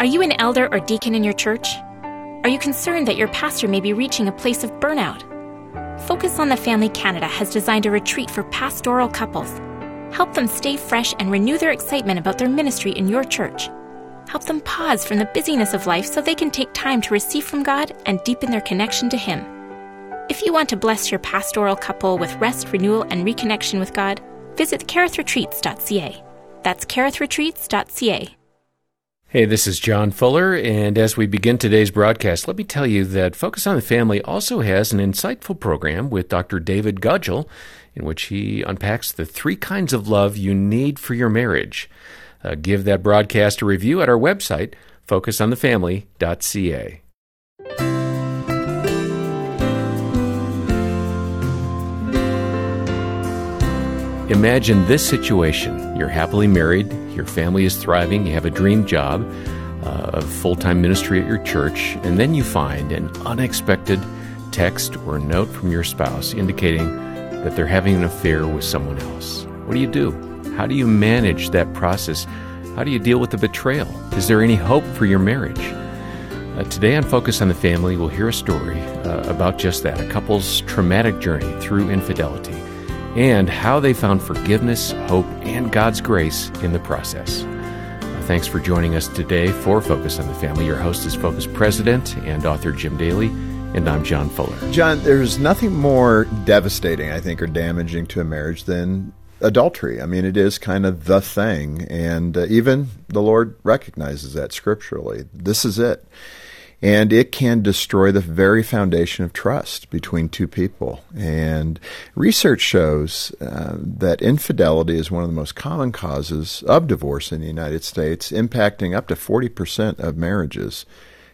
Are you an elder or deacon in your church? Are you concerned that your pastor may be reaching a place of burnout? Focus on the Family Canada has designed a retreat for pastoral couples. Help them stay fresh and renew their excitement about their ministry in your church. Help them pause from the busyness of life so they can take time to receive from God and deepen their connection to Him. If you want to bless your pastoral couple with rest, renewal, and reconnection with God, visit carethrretreats.ca. That's carethrretreats.ca. Hey, this is John Fuller, and as we begin today's broadcast, let me tell you that Focus on the Family also has an insightful program with Dr. David Gudgel, in which he unpacks the three kinds of love you need for your marriage. Uh, give that broadcast a review at our website, focusonthefamily.ca. Imagine this situation. You're happily married, your family is thriving, you have a dream job, uh, full time ministry at your church, and then you find an unexpected text or note from your spouse indicating that they're having an affair with someone else. What do you do? How do you manage that process? How do you deal with the betrayal? Is there any hope for your marriage? Uh, today on Focus on the Family, we'll hear a story uh, about just that a couple's traumatic journey through infidelity and how they found forgiveness, hope, and God's grace in the process. Uh, thanks for joining us today for Focus on the Family. Your host is Focus President and author Jim Daly, and I'm John Fuller. John, there's nothing more devastating, I think, or damaging to a marriage than adultery. I mean, it is kind of the thing, and uh, even the Lord recognizes that scripturally. This is it and it can destroy the very foundation of trust between two people. And research shows uh, that infidelity is one of the most common causes of divorce in the United States, impacting up to 40% of marriages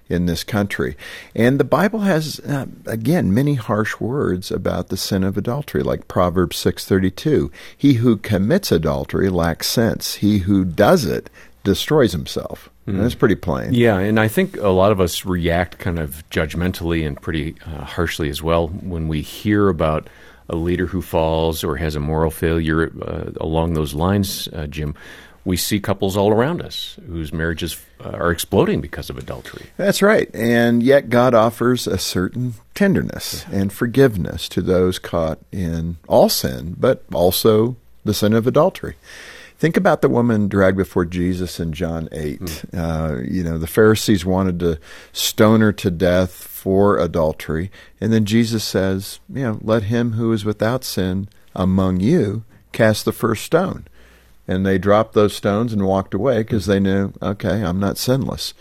in this country. And the Bible has uh, again many harsh words about the sin of adultery like Proverbs 6:32. He who commits adultery lacks sense. He who does it destroys himself. Mm. That's pretty plain. Yeah, and I think a lot of us react kind of judgmentally and pretty uh, harshly as well when we hear about a leader who falls or has a moral failure uh, along those lines, uh, Jim. We see couples all around us whose marriages uh, are exploding because of adultery. That's right. And yet God offers a certain tenderness yeah. and forgiveness to those caught in all sin, but also the sin of adultery. Think about the woman dragged before Jesus in John 8. Mm. Uh, you know, the Pharisees wanted to stone her to death for adultery. And then Jesus says, you know, let him who is without sin among you cast the first stone. And they dropped those stones and walked away because they knew, okay, I'm not sinless.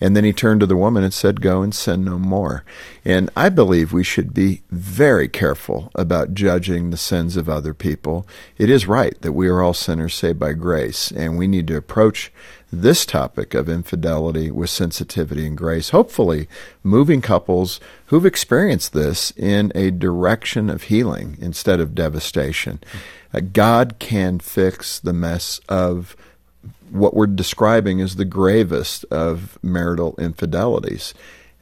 And then he turned to the woman and said, Go and sin no more. And I believe we should be very careful about judging the sins of other people. It is right that we are all sinners saved by grace, and we need to approach this topic of infidelity with sensitivity and grace, hopefully moving couples who've experienced this in a direction of healing instead of devastation. Uh, God can fix the mess of what we're describing is the gravest of marital infidelities.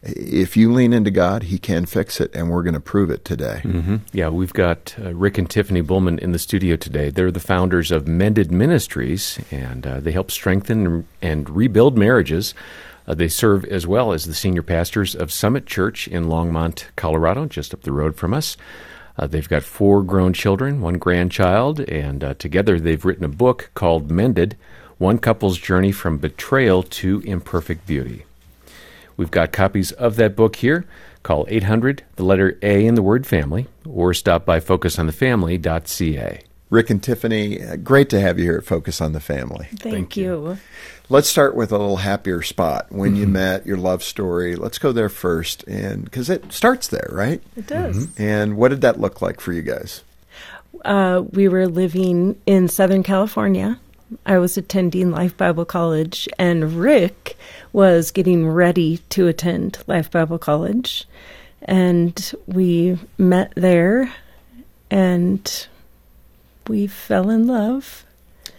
If you lean into God, He can fix it, and we're going to prove it today. Mm-hmm. Yeah, we've got uh, Rick and Tiffany Bulman in the studio today. They're the founders of Mended Ministries, and uh, they help strengthen and rebuild marriages. Uh, they serve as well as the senior pastors of Summit Church in Longmont, Colorado, just up the road from us. Uh, they've got four grown children, one grandchild, and uh, together they've written a book called Mended one Couple's Journey from Betrayal to Imperfect Beauty. We've got copies of that book here. Call 800, the letter A in the word family, or stop by focusonthefamily.ca. Rick and Tiffany, uh, great to have you here at Focus on the Family. Thank, Thank you. you. Let's start with a little happier spot. When mm-hmm. you met, your love story. Let's go there first, and because it starts there, right? It does. Mm-hmm. And what did that look like for you guys? Uh, we were living in Southern California, I was attending Life Bible College, and Rick was getting ready to attend Life Bible College. And we met there and we fell in love.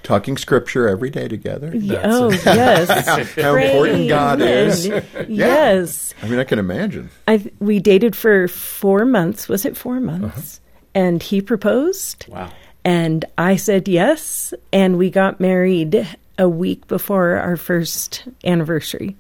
Talking scripture every day together. oh, yes. How important God is. Yes. I mean, I can imagine. I, we dated for four months. Was it four months? Uh-huh. And he proposed. Wow. And I said yes, and we got married a week before our first anniversary.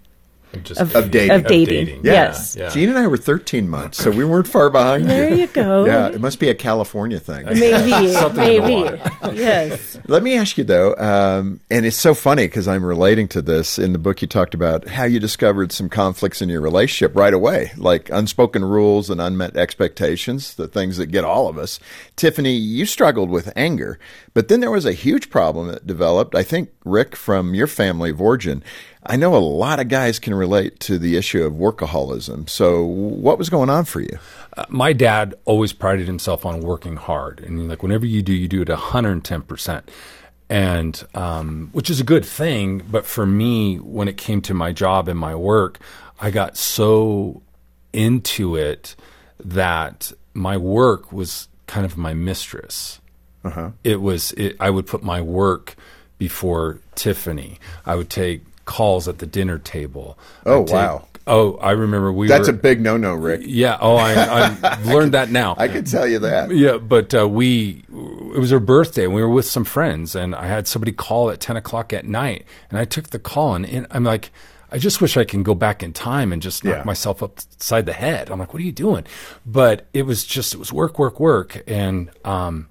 Just of, Of dating. Of Of dating. dating. Yeah, Yes. yeah. Jean and I were 13 months, so we weren't far behind There you go. Yeah, it must be a California thing. Maybe. Something in the maybe. yes. Let me ask you though, um, and it's so funny because I'm relating to this in the book. You talked about how you discovered some conflicts in your relationship right away, like unspoken rules and unmet expectations, the things that get all of us. Tiffany, you struggled with anger, but then there was a huge problem that developed. I think Rick, from your family of origin, I know a lot of guys can relate to the issue of workaholism. So, what was going on for you? Uh, my dad always prided himself on working hard, and like whenever you do, you do it hundred and ten percent, and um, which is a good thing. But for me, when it came to my job and my work, I got so into it that my work was kind of my mistress. It was. It, I would put my work before Tiffany. I would take calls at the dinner table. Oh, take- wow. Oh, I remember we. That's were, a big no-no, Rick. yeah. Oh, I, I've learned that now. I can tell you that. Yeah, but uh, we it was her birthday and we were with some friends and I had somebody call at ten o'clock at night and I took the call and, and I'm like, I just wish I can go back in time and just knock Yeah. myself upside the head. I'm like, what are you doing? But it was just it was work, work, work, and um,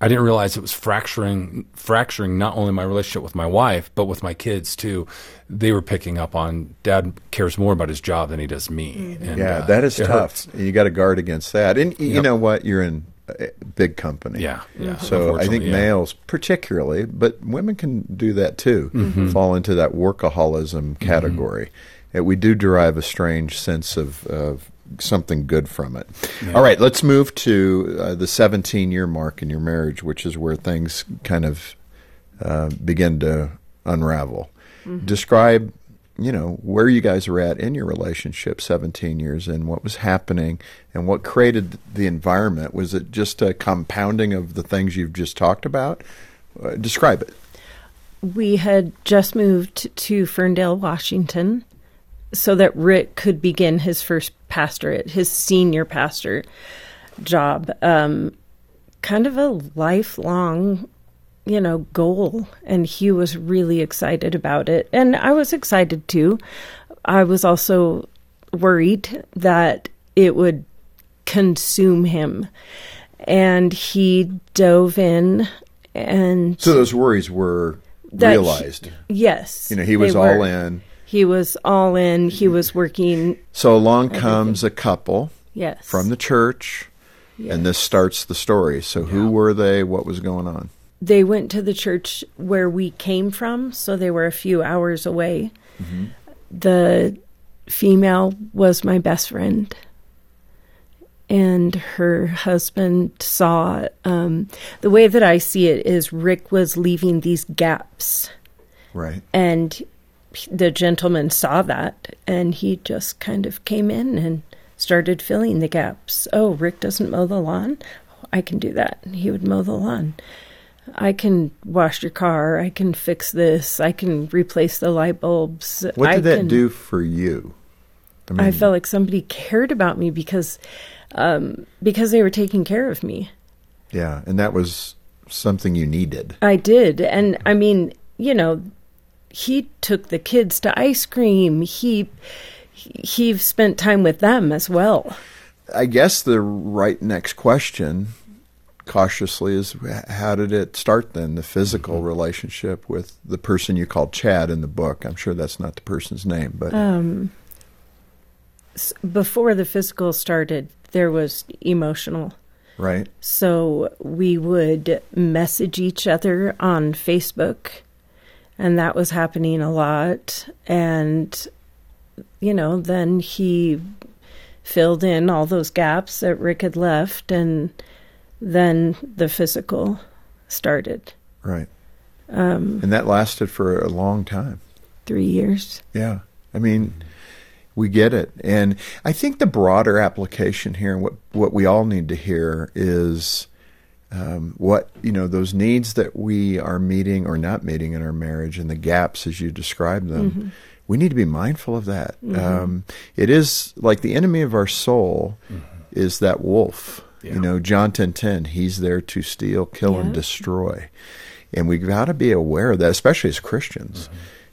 I didn't realize it was fracturing fracturing not only my relationship with my wife but with my kids too. They were picking up on dad cares more about his job than he does me. And, Yeah, uh, that is tough. hurts. You got to guard against that. And y- you Yep. know what? You're in a big company. Yeah, yeah, So I think yeah. males, particularly, but women can do that too, Mm-hmm. fall into that workaholism category. And we do derive a strange sense of, of something good from it. All right, let's move to uh, the 17 year mark in your marriage, which is where things kind of uh, begin to unravel. Describe, you know, where you guys are at in your relationship 17 years in, what was happening, and what created the environment. Was it just a compounding of the things you've just talked about? Uh, describe it. We had just moved to Ferndale, Washington, so that Rick could begin his first pastorate, his senior pastor job. Um, kind of a lifelong, you know, goal. And he was really excited about it. And I was excited too. I was also worried that it would consume him. And he dove in and So those worries were That he- realized. Yes. you know, he was all were. in. He was all in. He was working. So along comes a couple Yes. from the church, and this starts the story. So who were they? What was going on? They went to the church where we came from, so they were a few hours away. Mm-hmm. The female was my best friend. And her husband saw um, the way that I see it is Rick was leaving these gaps Right. And the gentleman saw that and he just kind of came in and started filling the gaps. Oh, Rick doesn't mow the lawn? I can do that. He would mow the lawn. I can wash your car. I can fix this. I can replace the light bulbs. What I did that can- do for you? I I felt like somebody cared about me because um, because they were taking care of me. Yeah, and that was something you needed. I did. And I mean, you know, he took the kids to ice cream. He he spent time with them as well. I guess the right next question, cautiously, is how did it start then? The physical mm-hmm. relationship with the person you called Chad in the book. I'm sure that's not the person's name, but um, S- Before the physical started, there was emotional. right. So we would message each other on Facebook, and that was happening a lot. And, you know, then he filled in all those gaps that Rick had left, and then the physical started. Right. Um, and that lasted for a long time. Three years. Yeah. I mean, we get it. And I think the broader application here, and what, what we all need to hear is um, what, you know, those needs that we are meeting or not meeting in our marriage and the gaps as you describe them. We need to be mindful of that. Um, it is like the enemy of our soul is that wolf. Yeah. You know, John 10 10, he's there to steal, kill, and destroy. And we've got to be aware of that, especially as Christians.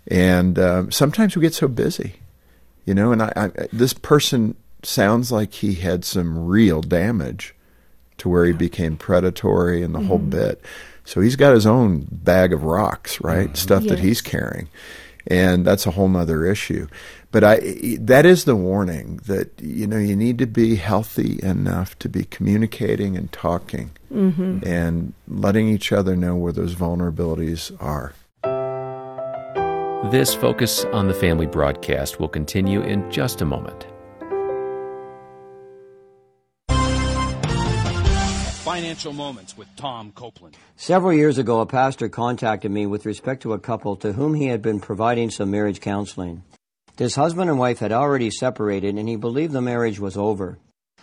And um, sometimes we get so busy You know, and I, I this person sounds like he had some real damage to where he became predatory and the whole mm-hmm. bit. So he's got his own bag of rocks, right? Mm-hmm. Stuff that he's carrying. And that's a whole nother issue. But I, that is the warning that, you know, you need to be healthy enough to be communicating and talking mm-hmm. and letting each other know where those vulnerabilities are. This Focus on the Family broadcast will continue in just a moment. Financial Moments with Tom Copeland. Several years ago, a pastor contacted me with respect to a couple to whom he had been providing some marriage counseling. This husband and wife had already separated, and he believed the marriage was over.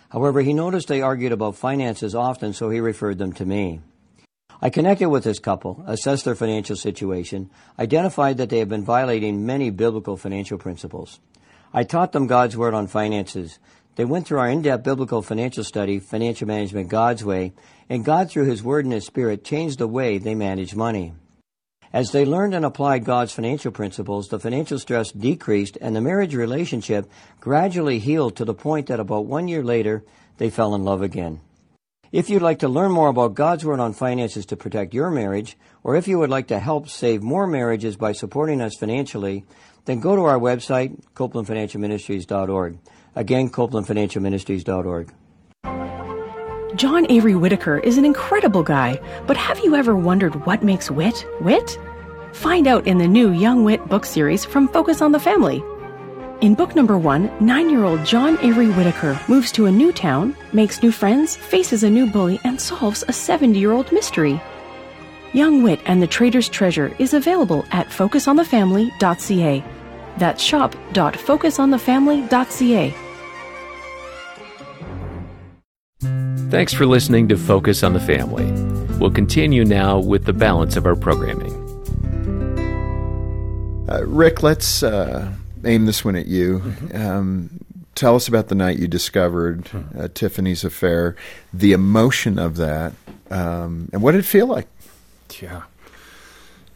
However, he noticed they argued about finances often, so he referred them to me. I connected with this couple, assessed their financial situation, identified that they had been violating many biblical financial principles. I taught them God's Word on finances. They went through our in-depth biblical financial study, Financial Management God's Way, and God, through His Word and His Spirit, changed the way they manage money. As they learned and applied God's financial principles, the financial stress decreased and the marriage relationship gradually healed to the point that about one year later, they fell in love again. If you'd like to learn more about God's Word on finances to protect your marriage, or if you would like to help save more marriages by supporting us financially, then go to our website, copelandfinancialministries.org. Again, copelandfinancialministries.org. John Avery Whittaker is an incredible guy, but have you ever wondered what makes Whit Whit? Find out in the new Young Whit book series from Focus on the Family. In book number one, nine year old John Avery Whittaker moves to a new town, makes new friends, faces a new bully, and solves a 70 year old mystery. Young Whit and the Traitor's Treasure is available at focusonthefamily.ca. That's shop.focusonthefamily.ca. Thanks for listening to Focus on the Family. We'll continue now with the balance of our programming. Uh, Rick, let's uh, aim this one at you. Um, tell us about the night you discovered uh, Tiffany's affair, the emotion of that, um, and what did it feel like? Yeah.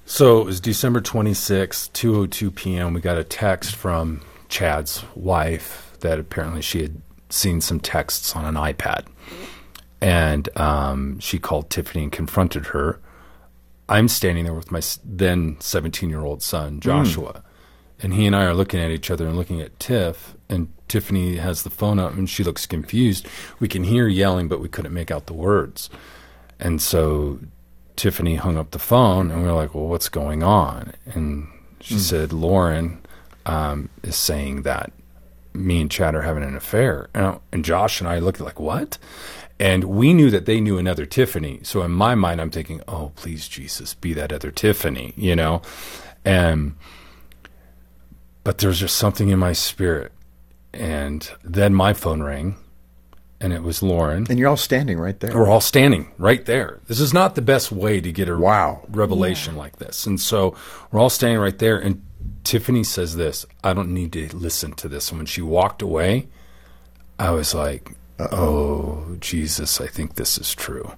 So it was December 26th, 2:02 p.m. We got a text from Chad's wife that apparently she had seen some texts on an iPad, and um, she called Tiffany and confronted her. I'm standing there with my then 17 year old son Joshua, and he and I are looking at each other and looking at Tiff, and Tiffany has the phone up and she looks confused. We can hear yelling, but we couldn't make out the words. And so Tiffany hung up the phone, and we were like, "Well, what's going on?" And she said, "Lauren um, is saying that me and Chad are having an affair." And, I- and Josh and I looked like, "What?" And we knew that they knew another Tiffany. So in my mind, I'm thinking, "Oh, please, Jesus, be that other Tiffany," you know. And but there's just something in my spirit, and then my phone rang, and it was Lauren. And you're all standing right there. We're all standing right there. This is not the best way to get a Wow. revelation like this. And so we're all standing right there. And Tiffany says this I don't need to listen to this. And when she walked away, I was like, oh, Jesus, I think this is true.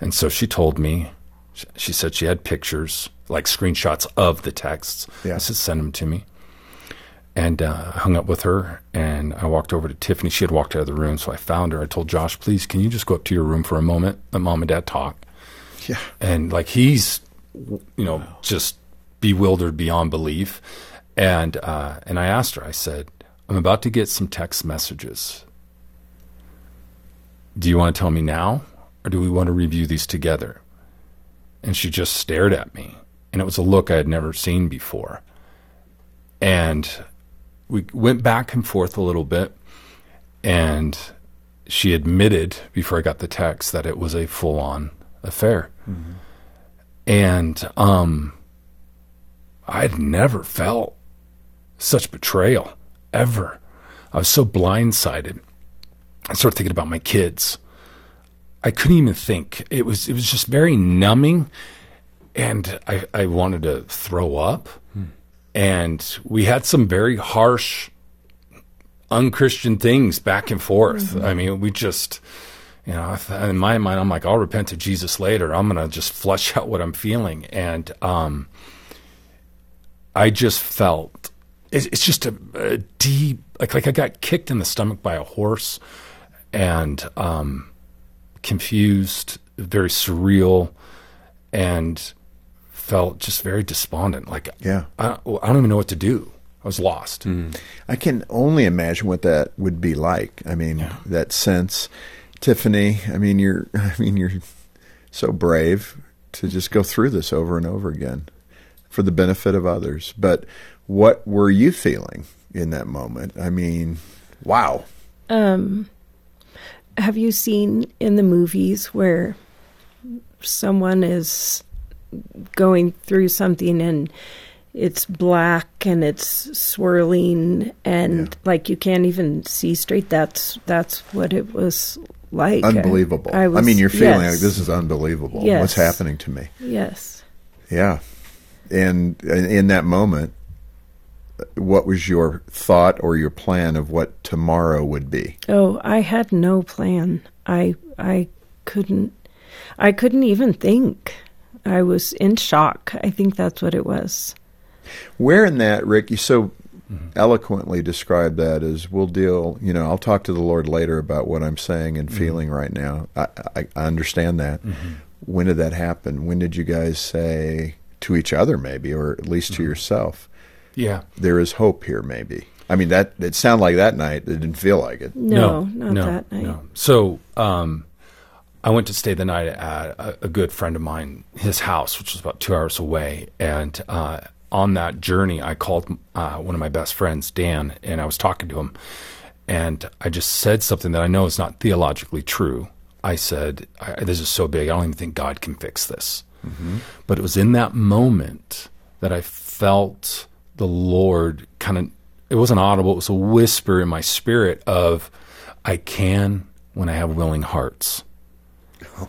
And so she told me, she said she had pictures, like screenshots of the texts. Yeah. I said, send them to me. And uh, I hung up with her, and I walked over to Tiffany. She had walked out of the room, so I found her. I told Josh, please, can you just go up to your room for a moment? Let mom and dad talk. Yeah. And like he's, you know, just bewildered beyond belief. And uh, and I asked her. I said, I'm about to get some text messages. Do you want to tell me now, or do we want to review these together? And she just stared at me, and it was a look I had never seen before. And we went back and forth a little bit, and she admitted before I got the text that it was a full on affair. And um, I'd never felt such betrayal ever. I was so blindsided. I started thinking about my kids. I couldn't even think. It was it was just very numbing, and I, I wanted to throw up. And we had some very harsh, unchristian things back and forth. I mean, we just, you know, I th- in my mind, I'm like, I'll repent to Jesus later. I'm gonna just flush out what I'm feeling, and um, I just felt it's, it's just a, a deep like like I got kicked in the stomach by a horse, and um, confused, very surreal, and felt just very despondent. Like Yeah. I, I don't even know what to do. I was lost. I can only imagine what that would be like. I mean, that sense, Tiffany. I mean, you're. I mean, you're so brave to just go through this over and over again for the benefit of others. But what were you feeling in that moment? I mean, wow. Um, have you seen in the movies where someone is going through something and it's black and it's swirling and like you can't even see straight? That's that's what it was like. Unbelievable. I, I, was- mean, you're feeling yes. like this is unbelievable. Yes. What's happening to me? Yes. Yeah. And in in that moment, what was your thought or your plan of what tomorrow would be? Oh, I had no plan. I I couldn't I couldn't even think. I was in shock. I think that's what it was. Where in that, Rick, you so eloquently described that as we'll deal, you know, I'll talk to the Lord later about what I'm saying and mm-hmm. feeling right now. I, I, I understand that. Mm-hmm. When did that happen? When did you guys say to each other, maybe, or at least to mm-hmm. yourself, Yeah. there is hope here, maybe? I mean, that it sounded like that night. It didn't feel like it. No, not that night. No. So um, I went to stay the night at a, a good friend of mine, his house, which was about two hours away. And uh, on that journey, I called uh, one of my best friends, Dan, and I was talking to him. And I just said something that I know is not theologically true. I said, I, This is so big, I don't even think God can fix this. But it was in that moment that I felt the Lord kind of, it wasn't audible, it was a whisper in my spirit of, I can when I have willing hearts.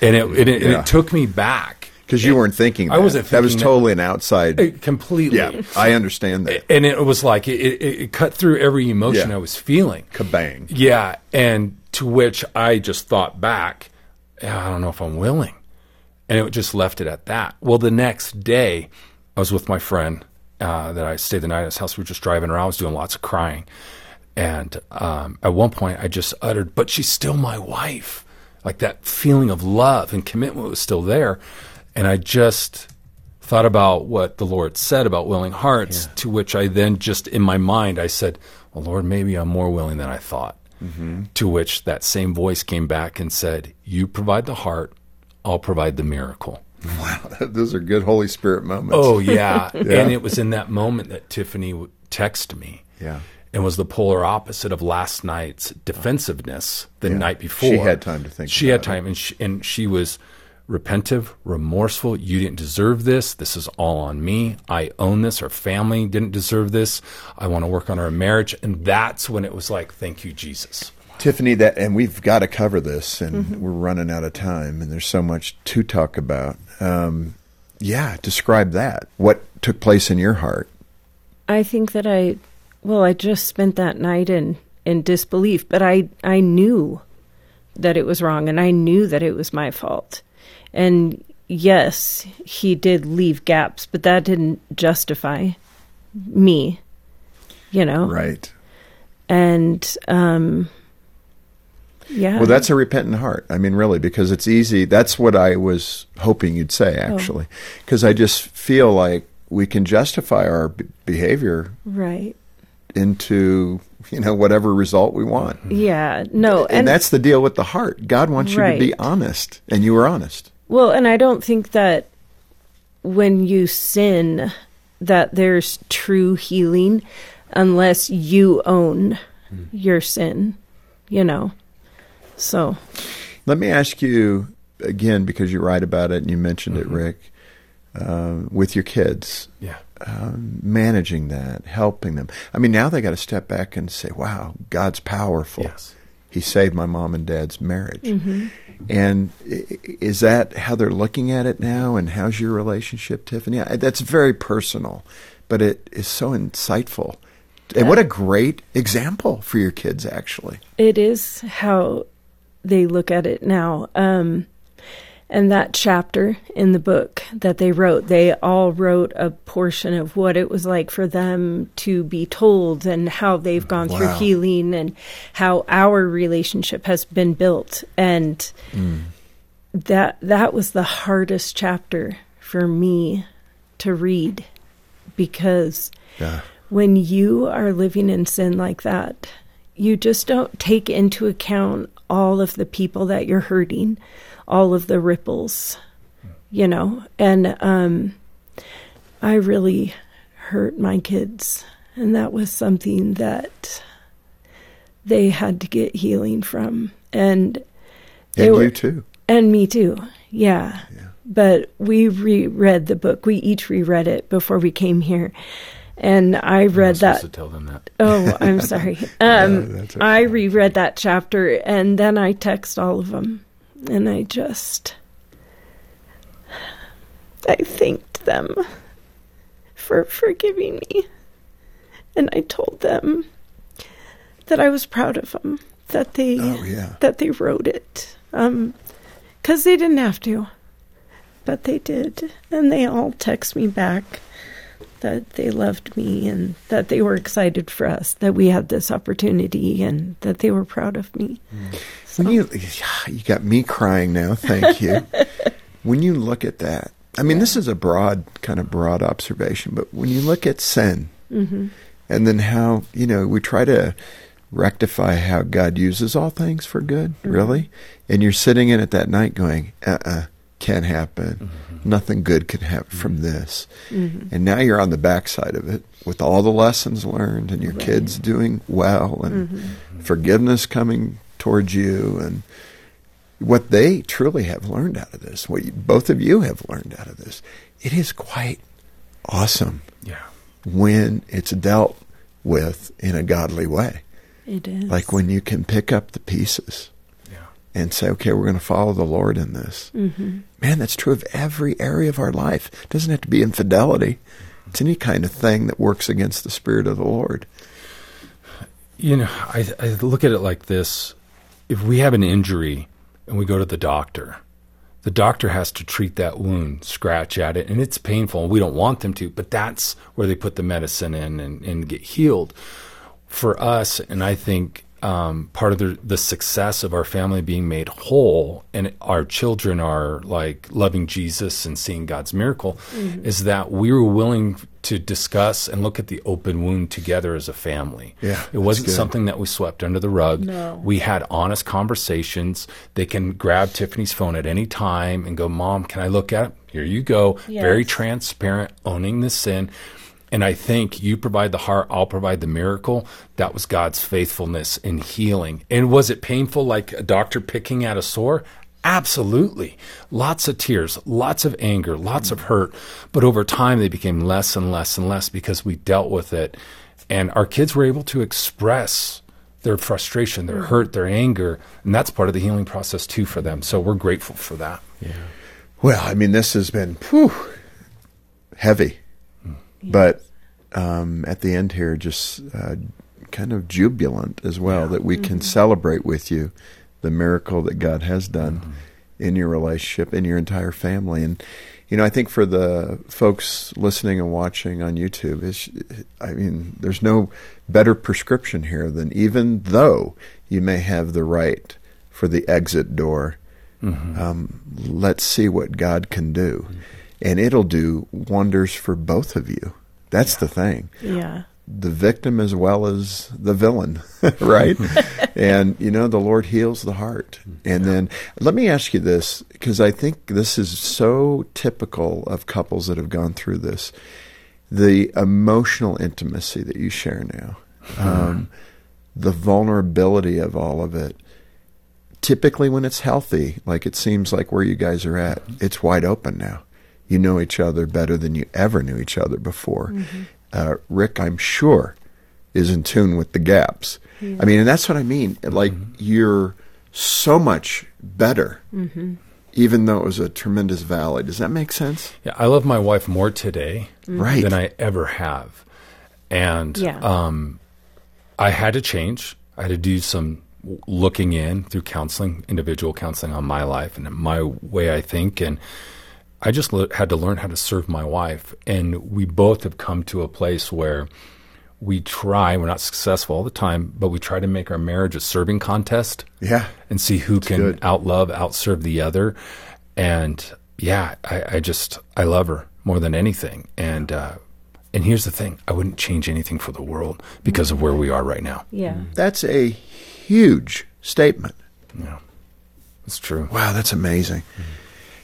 And it, and it, and Yeah. it took me back Because you weren't thinking. I wasn't That was thinking that- totally an outside. uh, completely. yeah, I understand that. And it was like, it, it, it cut through every emotion Yeah. I was feeling. Kabang. Yeah, and to which I just thought back, I don't know if I'm willing. And it just left it at that. Well, the next day, I was with my friend uh, that I stayed the night at his house. We were just driving around. I was doing lots of crying. And um, at one point, I just uttered, but she's still my wife. Like that feeling of love and commitment was still there. And I just thought about what the Lord said about willing hearts, to which I then just in my mind, I said, Well, Lord, maybe I'm more willing than I thought. To which that same voice came back and said, You provide the heart, I'll provide the miracle. Wow, those are good Holy Spirit moments. Oh, yeah. Yeah. And it was in that moment that Tiffany texted me. Yeah. And was the polar opposite of last night's defensiveness the Yeah. night before. She had time to think She had time, and she, and she was repentive, remorseful. You didn't deserve this. This is all on me. I own this. Our family didn't deserve this. I want to work on our marriage. And that's when it was like, thank you, Jesus. Tiffany, that and we've got to cover this, and we're running out of time, and there's so much to talk about. Um, yeah, describe that. What took place in your heart? I think that I, well, I just spent that night in in disbelief, but I I knew that it was wrong, and I knew that it was my fault. And yes, he did leave gaps, but that didn't justify me, you know. Right. And um, yeah. Well, that's a repentant heart. I mean, really, because it's easy. That's what I was hoping you'd say, oh. actually, because I just feel like we can justify our b- behavior right. into you know whatever result we want. Mm-hmm. Yeah. No. And, that's the deal with the heart. God wants you to be honest, and you were honest. Well, and I don't think that when you sin that there's true healing unless you own hmm. your sin, you know. So, Let me ask you again, because you write about it and you mentioned it, Rick, uh, with your kids, Yeah. um, managing that, helping them. I mean, now they got to step back and say, "Wow, God's powerful. Yes. He saved my mom and dad's marriage." And i- i- is that how they're looking at it now? And how's your relationship, Tiffany? That's very personal, but it is so insightful. And what a great example for your kids, actually. it is how they look at it now. Um And that chapter in the book that they wrote, they all wrote a portion of what it was like for them to be told and how they've gone through healing and how our relationship has been built. And that that was the hardest chapter for me to read because Yeah. when you are living in sin like that, you just don't take into account all of the people that you're hurting, all of the ripples, you know. And um, I really hurt my kids, and that was something that they had to get healing from. And they And were, you too. and me too. Yeah. But we reread the book. We each reread it before we came here. And I I'm read that. to tell them that. Oh, I'm sorry. Um, that's okay. I reread that chapter and then I text all of them. And I just. I thanked them for forgiving me. And I told them that I was proud of them, that they Oh, yeah. that they wrote it. Um, because they didn't have to, but they did, and they all text me back that they loved me and that they were excited for us that we had this opportunity and that they were proud of me. When you you got me crying now, thank you. when you look at that, I mean, this is a broad kind of broad observation, but when you look at sin, and then how you know we try to rectify how God uses all things for good, really, and you're sitting in it that night going, "Uh, uh can't happen. Mm-hmm. Nothing good can happen from mm-hmm. this." Mm-hmm. And now you're on the backside of it with all the lessons learned, and your kids doing well, and forgiveness coming towards you, and what they truly have learned out of this, what you, both of you have learned out of this, it is quite awesome Yeah. when it's dealt with in a godly way. It is Like when you can pick up the pieces Yeah. And say, okay, we're going to follow the Lord in this. Mm-hmm. Man, that's true of every area of our life. It doesn't have to be infidelity. It's any kind of thing that works against the Spirit of the Lord. You know, I, I look at it like this: if we have an injury and we go to the doctor, the doctor has to treat that wound, scratch at it, and it's painful. and We don't want them to, but that's where they put the medicine in and, and get healed. For us, and I think um, part of the, the success of our family being made whole and our children are like loving Jesus and seeing God's miracle is that we were willing to discuss and look at the open wound together as a family. Yeah, it wasn't something that we swept under the rug. No. We had honest conversations. They can grab Tiffany's phone at any time and go, Mom, can I look at it? Here you go. Very transparent, owning the sin. And I think you provide the heart, I'll provide the miracle. That was God's faithfulness in healing. And was it painful like a doctor picking at a sore? Absolutely. Lots of tears, lots of anger, lots of hurt. But over time, they became less and less and less because we dealt with it. And our kids were able to express their frustration, their mm. hurt, their anger. And that's part of the healing process too for them. So we're grateful for that. Yeah. Well, I mean, this has been whew, heavy, but um, at the end here, just uh, kind of jubilant as well that we can celebrate with you the miracle that God has done in your relationship, in your entire family. And, you know, I think for the folks listening and watching on YouTube, is I mean, there's no better prescription here than even though you may have the right for the exit door um, let's see what God can do. And it'll do wonders for both of you. That's the thing. Yeah. The victim as well as the villain, right? and, you know, the Lord heals the heart. And then let me ask you this, because I think this is so typical of couples that have gone through this the emotional intimacy that you share now, um, the vulnerability of all of it typically when it's healthy, like it seems like where you guys are at, it's wide open now. You know each other better than you ever knew each other before. Uh, Rick, I'm sure, is in tune with the gaps. I mean, and that's what I mean. Like you're so much better, even though it was a tremendous valley. Does that make sense? Yeah, I love my wife more today Right. than I ever have. And Yeah. um, I had to change. I had to do some looking in through counseling, individual counseling on my life and my way I think. And I just le- had to learn how to serve my wife. And we both have come to a place where we try, we're not successful all the time, but we try to make our marriage a serving contest. Yeah. And see who can good. outlove, outserve the other. And yeah, I, I just, I love her more than anything. And, uh, and here's the thing I wouldn't change anything for the world because of where we are right now. Yeah. That's a huge statement. Yeah. It's true. Wow, that's amazing.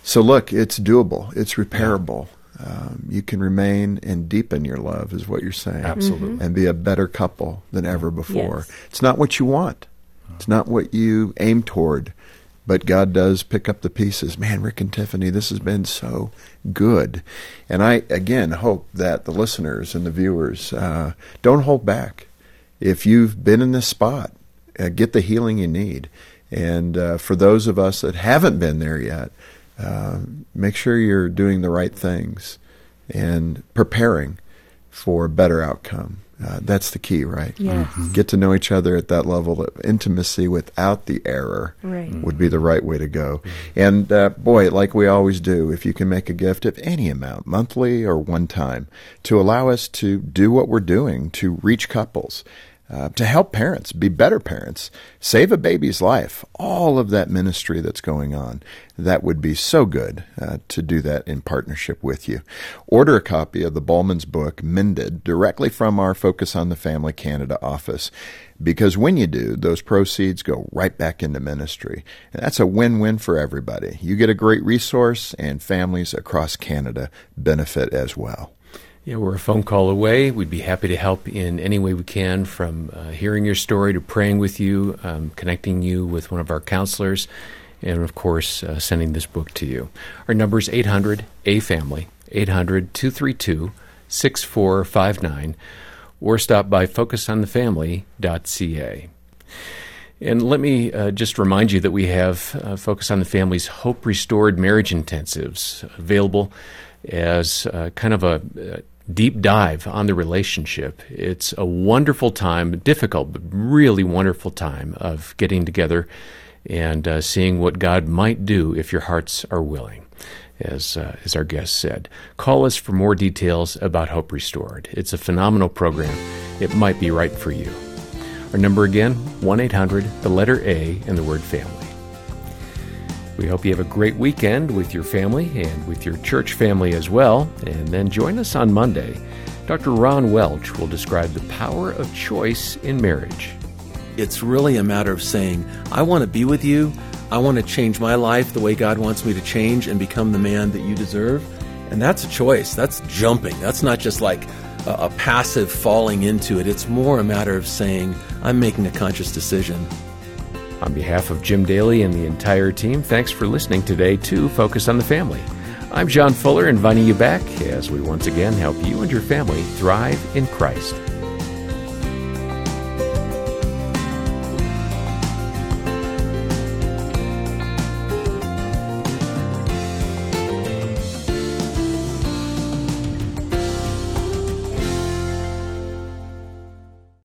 So, look, it's doable, it's repairable. Um, you can remain and deepen your love, is what you're saying. Absolutely. And be a better couple than ever before. Yes. It's not what you want, it's not what you aim toward, but God does pick up the pieces. Man, Rick and Tiffany, this has been so good. And I, again, hope that the listeners and the viewers uh, don't hold back. If you've been in this spot, uh, get the healing you need. And uh, for those of us that haven't been there yet, uh, make sure you're doing the right things and preparing for a better outcome. Uh, that's the key, right? Yes. Get to know each other at that level of intimacy without the error Right. would be the right way to go. And uh, boy, like we always do, if you can make a gift of any amount, monthly or one time, to allow us to do what we're doing to reach couples, uh, to help parents be better parents, save a baby's life, all of that ministry that's going on, that would be so good uh, to do that in partnership with you. Order a copy of the Ballman's book, Mended, directly from our Focus on the Family Canada office. Because when you do, those proceeds go right back into ministry. And that's a win win for everybody. You get a great resource, and families across Canada benefit as well. Yeah, we're a phone call away. We'd be happy to help in any way we can, from uh, hearing your story to praying with you, um, connecting you with one of our counselors, and of course, uh, sending this book to you. Our number is 800 A Family, 800 232 6459, or stop by focusonthefamily.ca. And let me uh, just remind you that we have uh, Focus on the Family's Hope Restored Marriage Intensives available as uh, kind of a uh, deep dive on the relationship. It's a wonderful time, difficult, but really wonderful time of getting together and uh, seeing what God might do if your hearts are willing. As, uh, as our guest said, call us for more details about Hope Restored. It's a phenomenal program. It might be right for you. Our number again, 1 800, the letter A, and the word family. We hope you have a great weekend with your family and with your church family as well. And then join us on Monday. Dr. Ron Welch will describe the power of choice in marriage. It's really a matter of saying, I want to be with you. I want to change my life the way God wants me to change and become the man that you deserve. And that's a choice. That's jumping. That's not just like a, a passive falling into it. It's more a matter of saying, I'm making a conscious decision. On behalf of Jim Daly and the entire team, thanks for listening today to Focus on the Family. I'm John Fuller, inviting you back as we once again help you and your family thrive in Christ.